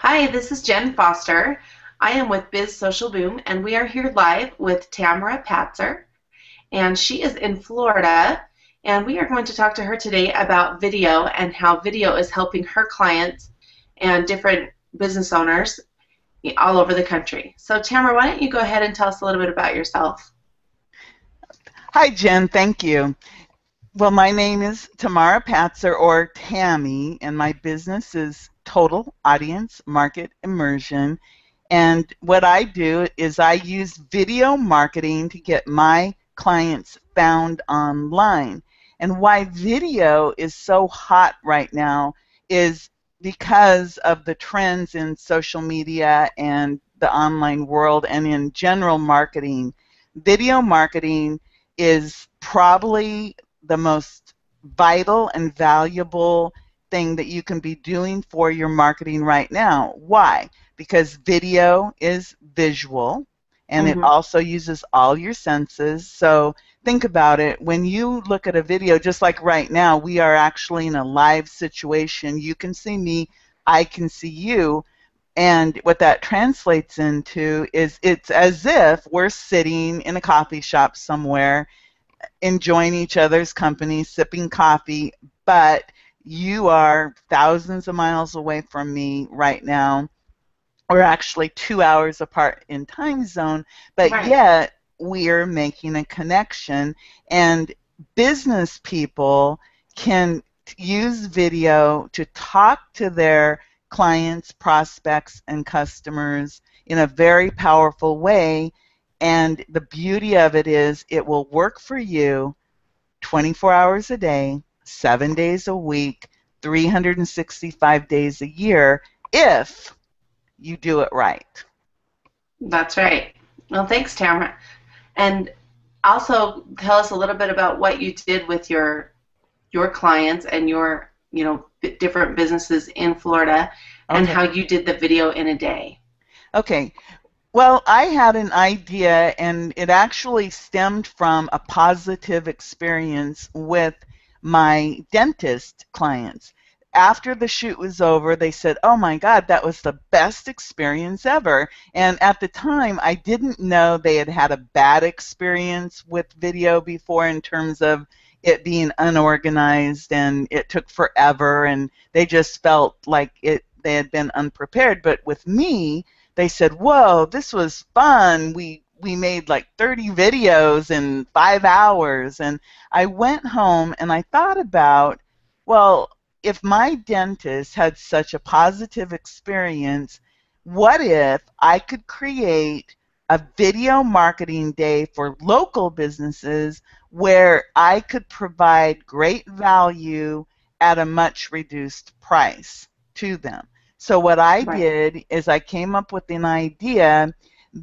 Hi, this is Jenn Foster. I am with Biz Social Boom, and we are here live with Tamara Patzer, and she is in Florida, and we are going to talk to her today about video and how video is helping her clients and different business owners all over the country. So, Tamara, why don't you go ahead and tell us a little bit about yourself? Hi, Jen. Thank you. Well, my name is Tamara Patzer, or Tammy, and my business is Total Audience Market Immersion. And what I do is I use video marketing to get my clients found online. And why video is so hot right now is because of the trends in social media and the online world and in general marketing. Video marketing is probably the most vital and valuable thing that you can be doing for your marketing right now. Why? Because video is visual and mm-hmm. it also uses all your senses. So think about it. When you look at a video, just like right now, we are actually in a live situation. You can see me, I can see you. And what that translates into is it's as if we're sitting in a coffee shop somewhere, enjoying each other's company, sipping coffee, but you are thousands of miles away from me right now. We're actually two hours apart in time zone, but right. yet we're making a connection. And business people can use video to talk to their clients, prospects, and customers in a very powerful way. And the beauty of it is it will work for you 24 hours a day, seven days a week, 365 days a year if you do it right. That's right. Well, thanks, Tamara. And also tell us a little bit about what you did with your your clients and your you know different businesses in Florida and how you did the video in a day. Okay. Well, I had an idea, and it actually stemmed from a positive experience with my dentist clients. After the shoot was over, they said, Oh my God, that was the best experience ever. And at the time, I didn't know they had had a bad experience with video before in terms of it being unorganized and it took forever and they just felt like it they had been unprepared but with me they said whoa this was fun we we made like 30 videos in five hours. And I went home and I thought about, well, if my dentist had such a positive experience, what if I could create a video marketing day for local businesses where I could provide great value at a much reduced price to them? So, what I right. did is I came up with an idea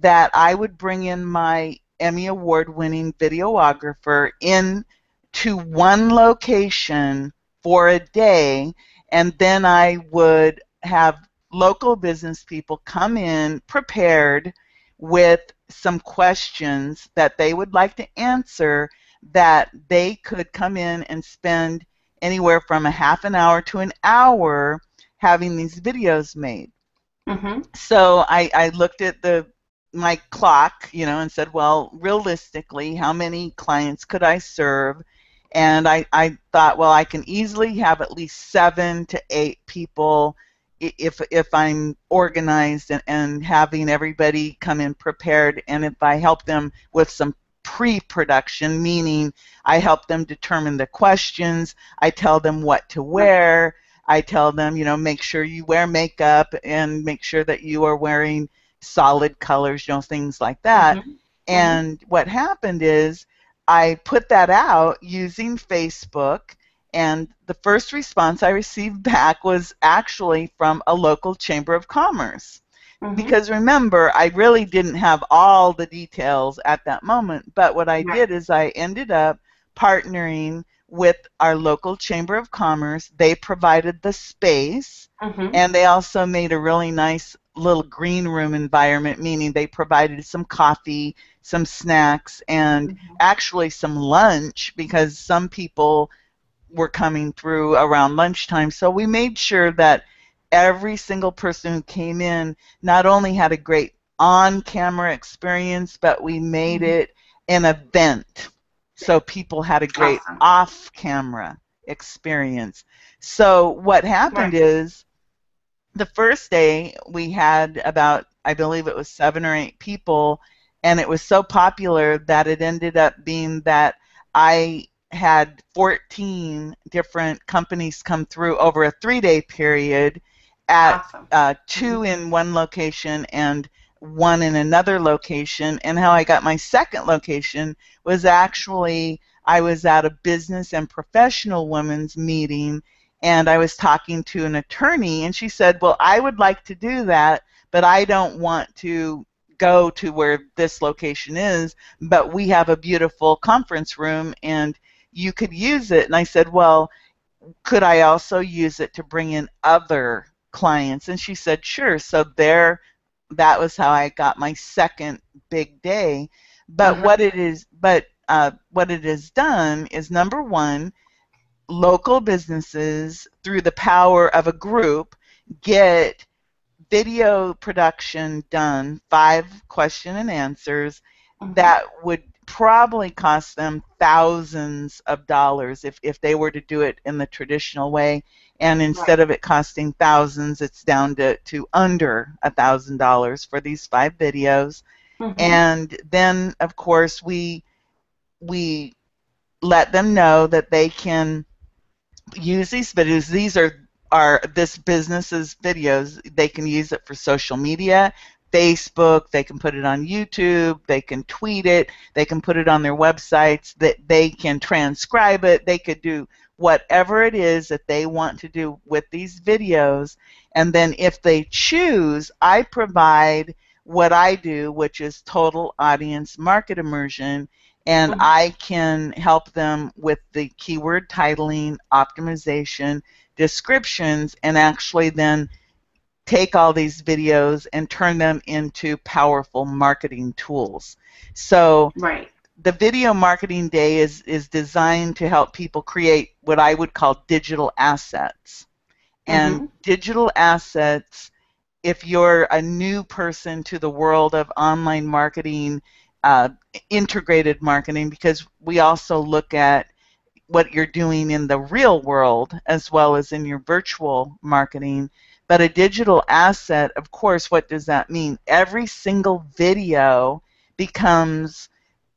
that I would bring in my Emmy Award winning videographer in to one location for a day, and then I would have local business people come in prepared with some questions that they would like to answer that they could come in and spend anywhere from a half an hour to an hour having these videos made. Mm-hmm. So I, I looked at the my clock, you know, and said, well, realistically, how many clients could I serve? And I, I thought, well, I can easily have at least seven to eight people if if I'm organized and, and having everybody come in prepared, and if I help them with some pre-production, meaning I help them determine the questions, I tell them what to wear, I tell them, you know, make sure you wear makeup and make sure that you are wearing solid colors, you know, things like that. Mm-hmm. And mm-hmm. what happened is I put that out using Facebook, and the first response I received back was actually from a local chamber of commerce. Mm-hmm. Because remember, I really didn't have all the details at that moment, but what I right. did is I ended up partnering with our local chamber of commerce. They provided the space, mm-hmm. and they also made a really nice little green room environment, meaning they provided some coffee, some snacks, and mm-hmm. actually some lunch because some people were coming through around lunchtime. So we made sure that every single person who came in not only had a great on-camera experience, but we made mm-hmm. it an event. So people had a great awesome. off-camera experience. So what happened right. is the first day we had about I believe it was seven or eight people, and it was so popular that it ended up being that I had 14 different companies come through over a three-day period at awesome. uh, two in one location and one in another location. And how I got my second location was actually I was at a business and professional women's meeting and I was talking to an attorney, and she said, Well, I would like to do that, but I don't want to go to where this location is, but we have a beautiful conference room and you could use it. And I said, Well, could I also use it to bring in other clients? And she said, Sure. So there, that was how I got my second big day. But mm-hmm. what it is, but uh, what it has done is number one, local businesses, through the power of a group, get video production done, five question and answers, mm-hmm. that would probably cost them thousands of dollars if, if they were to do it in the traditional way. And instead right. of it costing thousands, it's down to, to under a thousand dollars for these five videos. Mm-hmm. And then, of course, we we let them know that they can use these videos. These are are this business's videos. They can use it for social media, Facebook. They can put it on YouTube. They can tweet it. They can put it on their websites. That they can transcribe it. They could do whatever it is that they want to do with these videos. And then if they choose, I provide what I do, which is total audience market immersion and mm-hmm. I can help them with the keyword titling, optimization, descriptions, and actually then take all these videos and turn them into powerful marketing tools. So right. the video marketing day is, is designed to help people create what I would call digital assets. And mm-hmm. digital assets, if you're a new person to the world of online marketing, uh, integrated marketing because we also look at what you're doing in the real world as well as in your virtual marketing. But a digital asset, of course, what does that mean? Every single video becomes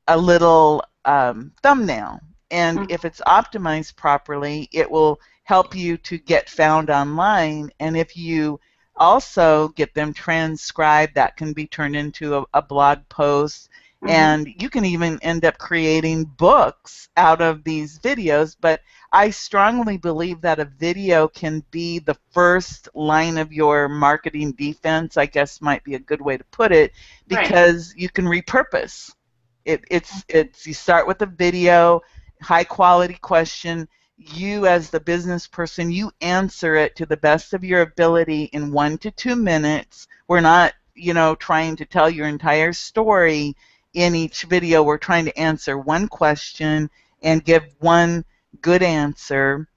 a little um, thumbnail. And mm-hmm. if it's optimized properly, it will help you to get found online. And if you also get them transcribed, that can be turned into a, a blog post Mm-hmm. And you can even end up creating books out of these videos. But I strongly believe that a video can be the first line of your marketing defense, I guess might be a good way to put it, because right. you can repurpose. It, it's, it's, you start with a video, high quality question. You, as the business person, you answer it to the best of your ability in one to two minutes. We're not, you know, trying to tell your entire story in each video, we're trying to answer one question and give one good answer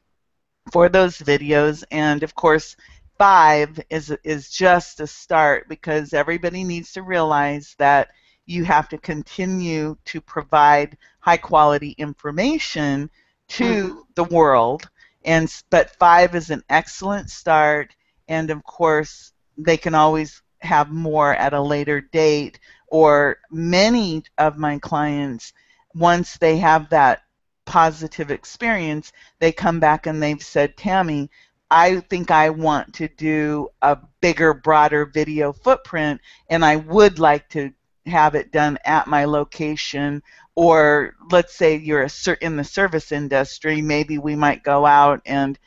for those videos. And of course, five is, is just a start because everybody needs to realize that you have to continue to provide high quality information to mm-hmm. the world. And but five is an excellent start, and of course they can always have more at a later date or many of my clients, once they have that positive experience, they come back and they've said, Tammy, I think I want to do a bigger, broader video footprint, and I would like to have it done at my location. Or let's say you're a, in the service industry, maybe we might go out and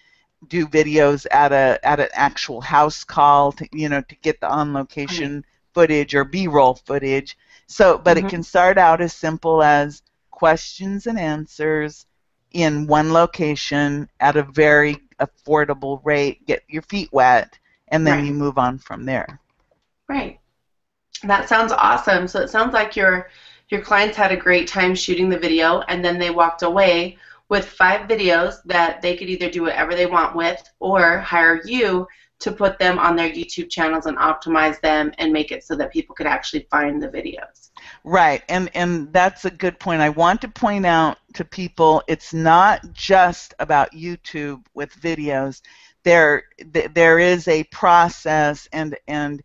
do videos at a at an actual house call, to, you know, to get the on location footage or B-roll footage. So, but mm-hmm. it can start out as simple as questions and answers in one location at a very affordable rate. Get your feet wet, and then right. you move on from there. Right. That sounds awesome. So it sounds like your your clients had a great time shooting the video, and then they walked away with five videos that they could either do whatever they want with or hire you to put them on their YouTube channels and optimize them and make it so that people could actually find the videos. Right, and and that's a good point. I want to point out to people it's not just about YouTube with videos. There there is a process and and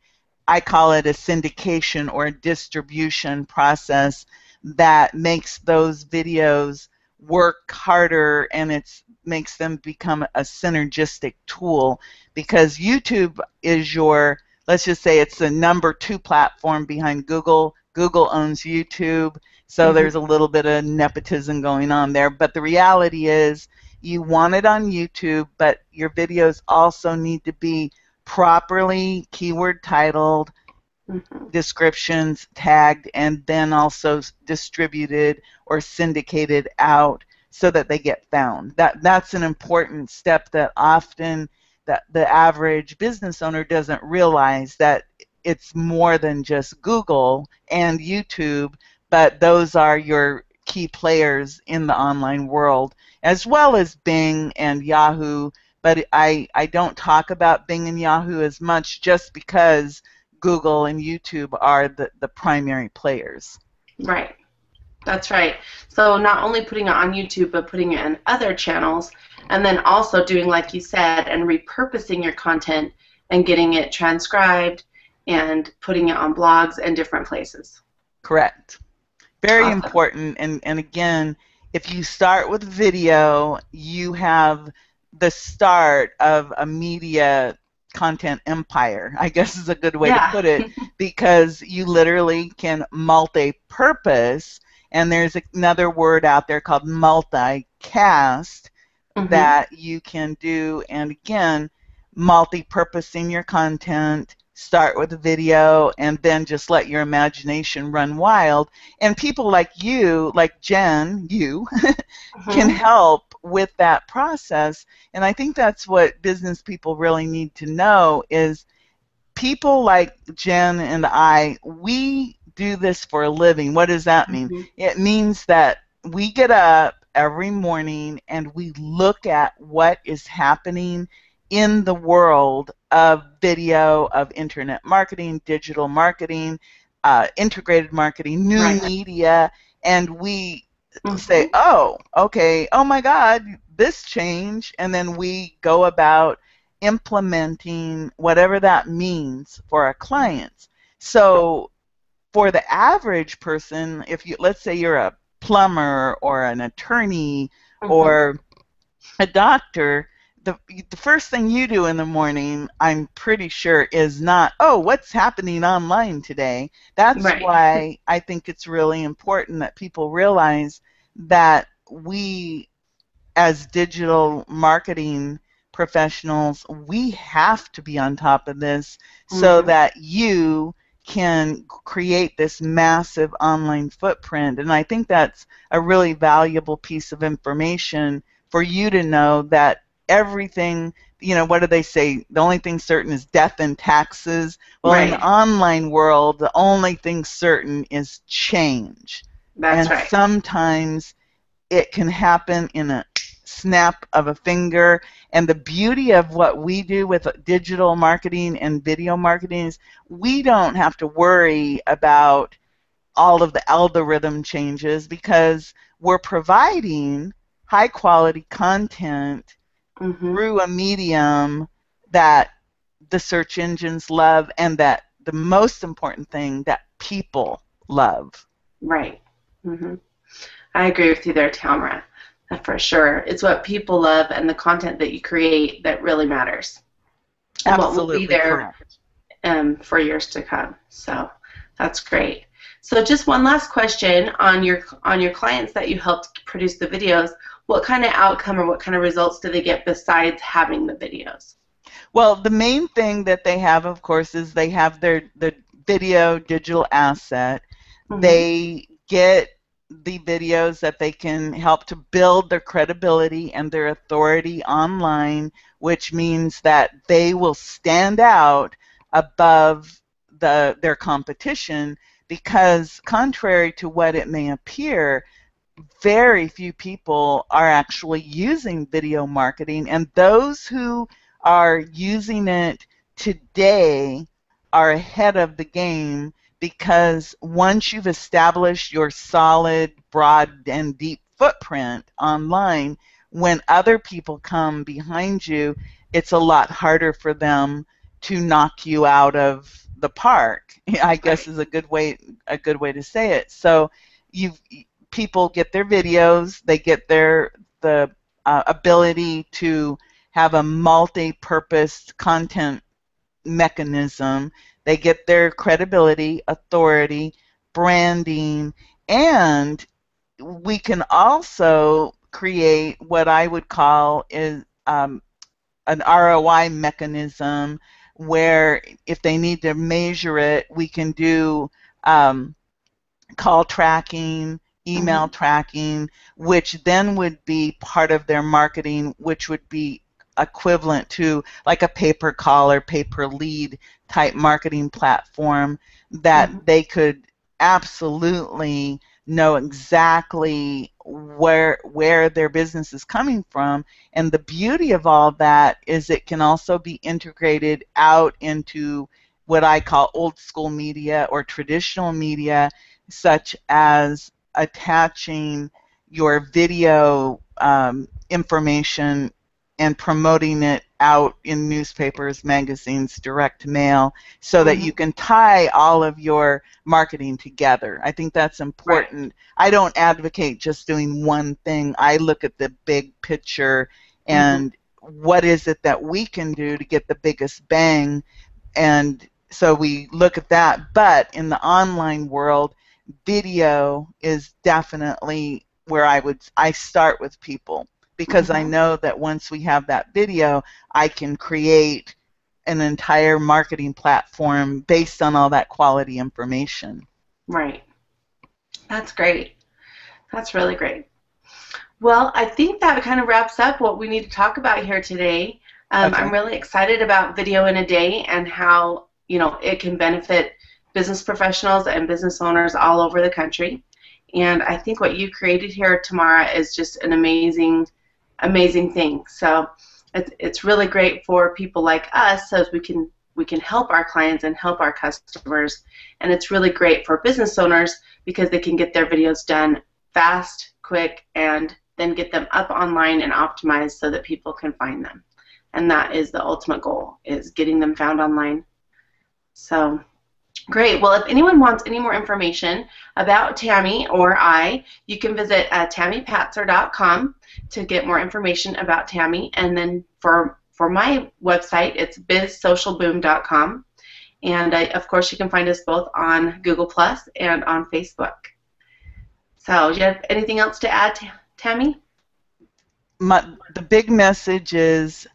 I call it a syndication or a distribution process that makes those videos work harder and it makes them become a synergistic tool because YouTube is your let's just say it's the number two platform behind Google. Google owns YouTube, so mm-hmm. there's a little bit of nepotism going on there. But the reality is, you want it on YouTube, but your videos also need to be properly keyword titled, mm-hmm. descriptions tagged, and then also distributed or syndicated out so that they get found. That that's an important step that often that the average business owner doesn't realize that it's more than just Google and YouTube, but those are your key players in the online world, as well as Bing and Yahoo. But I, I don't talk about Bing and Yahoo as much just because Google and YouTube are the, the primary players. Right. That's right. So not only putting it on YouTube, but putting it in other channels, and then also doing like you said, and repurposing your content and getting it transcribed and putting it on blogs and different places. Correct. Very awesome. important. And and again, if you start with video, you have the start of a media content empire, I guess is a good way yeah. to put it, because you literally can multi-purpose and there's another word out there called multicast mm-hmm. that you can do. And again, multi-purposing your content, start with a video, and then just let your imagination run wild. And people like you, like Jenn, you, mm-hmm. can help with that process. And I think that's what business people really need to know is people like Jenn and I, we do this for a living. What does that mean? Mm-hmm. It means that we get up every morning and we look at what is happening in the world of video, of internet marketing, digital marketing, uh, integrated marketing, new right. media, and we mm-hmm. say, oh, okay, oh my God, this change, and then we go about implementing whatever that means for our clients. So for the average person, if you let's say you're a plumber or an attorney mm-hmm. or a doctor, the the first thing you do in the morning, I'm pretty sure, is not, oh, what's happening online today. That's right. why I think it's really important that people realize that we, as digital marketing professionals, we have to be on top of this mm-hmm. so that you can create this massive online footprint. And I think that's a really valuable piece of information for you to know that everything, you know, what do they say? The only thing certain is death and taxes. Well, right. in the online world, the only thing certain is change. That's and right. sometimes it can happen in a snap of a finger. And the beauty of what we do with digital marketing and video marketing is we don't have to worry about all of the algorithm changes because we're providing high quality content mm-hmm. through a medium that the search engines love and that the most important thing that people love. Right. Mm-hmm. I agree with you there, Tamara for sure. It's what people love and the content that you create that really matters. And Absolutely what will be there um, for years to come. So that's great. So just one last question on your on your clients that you helped produce the videos. What kind of outcome or what kind of results do they get besides having the videos? Well, the main thing that they have, of course, is they have their the video digital asset. Mm-hmm. They get the videos that they can help to build their credibility and their authority online, which means that they will stand out above the their competition because contrary to what it may appear, very few people are actually using video marketing and those who are using it today are ahead of the game because once you've established your solid, broad, and deep footprint online, when other people come behind you, it's a lot harder for them to knock you out of the park. I guess is a good way a good way to say it. So you people get their videos, they get their the uh, ability to have a multi-purpose content mechanism. They get their credibility, authority, branding, and we can also create what I would call is um, an ROI mechanism where if they need to measure it, we can do um, call tracking, email mm-hmm. tracking, which then would be part of their marketing, which would be equivalent to like a pay per call or pay per lead type marketing platform that mm-hmm. they could absolutely know exactly where where their business is coming from and the beauty of all that is it can also be integrated out into what I call old school media or traditional media such as attaching your video um, information and promoting it out in newspapers, magazines, direct mail, so that you mm-hmm. can tie all of your marketing together. I think that's important. Right. I don't advocate just doing one thing. I look at the big picture and mm-hmm. what is it that we can do to get the biggest bang and so we look at that but in the online world video is definitely where I would I start with people because mm-hmm. I know that once we have that video, I can create an entire marketing platform based on all that quality information. Right. That's great. That's really great. Well, I think that kind of wraps up what we need to talk about here today. Um, okay. I'm really excited about video in a day and how you know it can benefit business professionals and business owners all over the country. And I think what you created here, Tamara, is just an amazing amazing thing. So it's, it's really great for people like us so we can we can help our clients and help our customers. And it's really great for business owners because they can get their videos done fast, quick, and then get them up online and optimized so that people can find them. And that is the ultimate goal, is getting them found online. So Great. Well, if anyone wants any more information about Tammy or I, you can visit uh, tammypatzer.com to get more information about Tammy. And then for for my website, it's bizsocialboom.com. And uh, of course, you can find us both on Google Plus and on Facebook. So, do you have anything else to add, Tammy? My, the big message is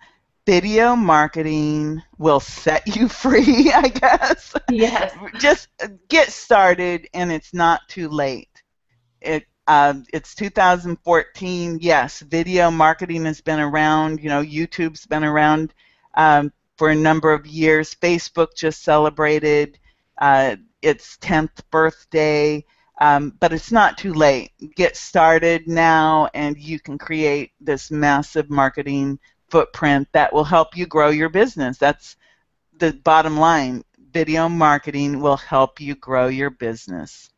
video marketing will set you free, I guess. Yes. Just get started, and it's not too late. It uh, it's 2014. Yes, video marketing has been around. You know, YouTube's been around um, for a number of years. Facebook just celebrated uh, its 10th birthday. Um, but it's not too late. Get started now, and you can create this massive marketing footprint that will help you grow your business. That's the bottom line. Video marketing will help you grow your business.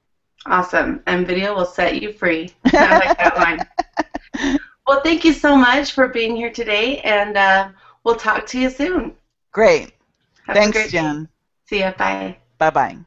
Awesome. And video will set you free. I like that line. Well, thank you so much for being here today, and uh, we'll talk to you soon. Great. Have Thanks, Jenn. See ya. Bye. Bye bye.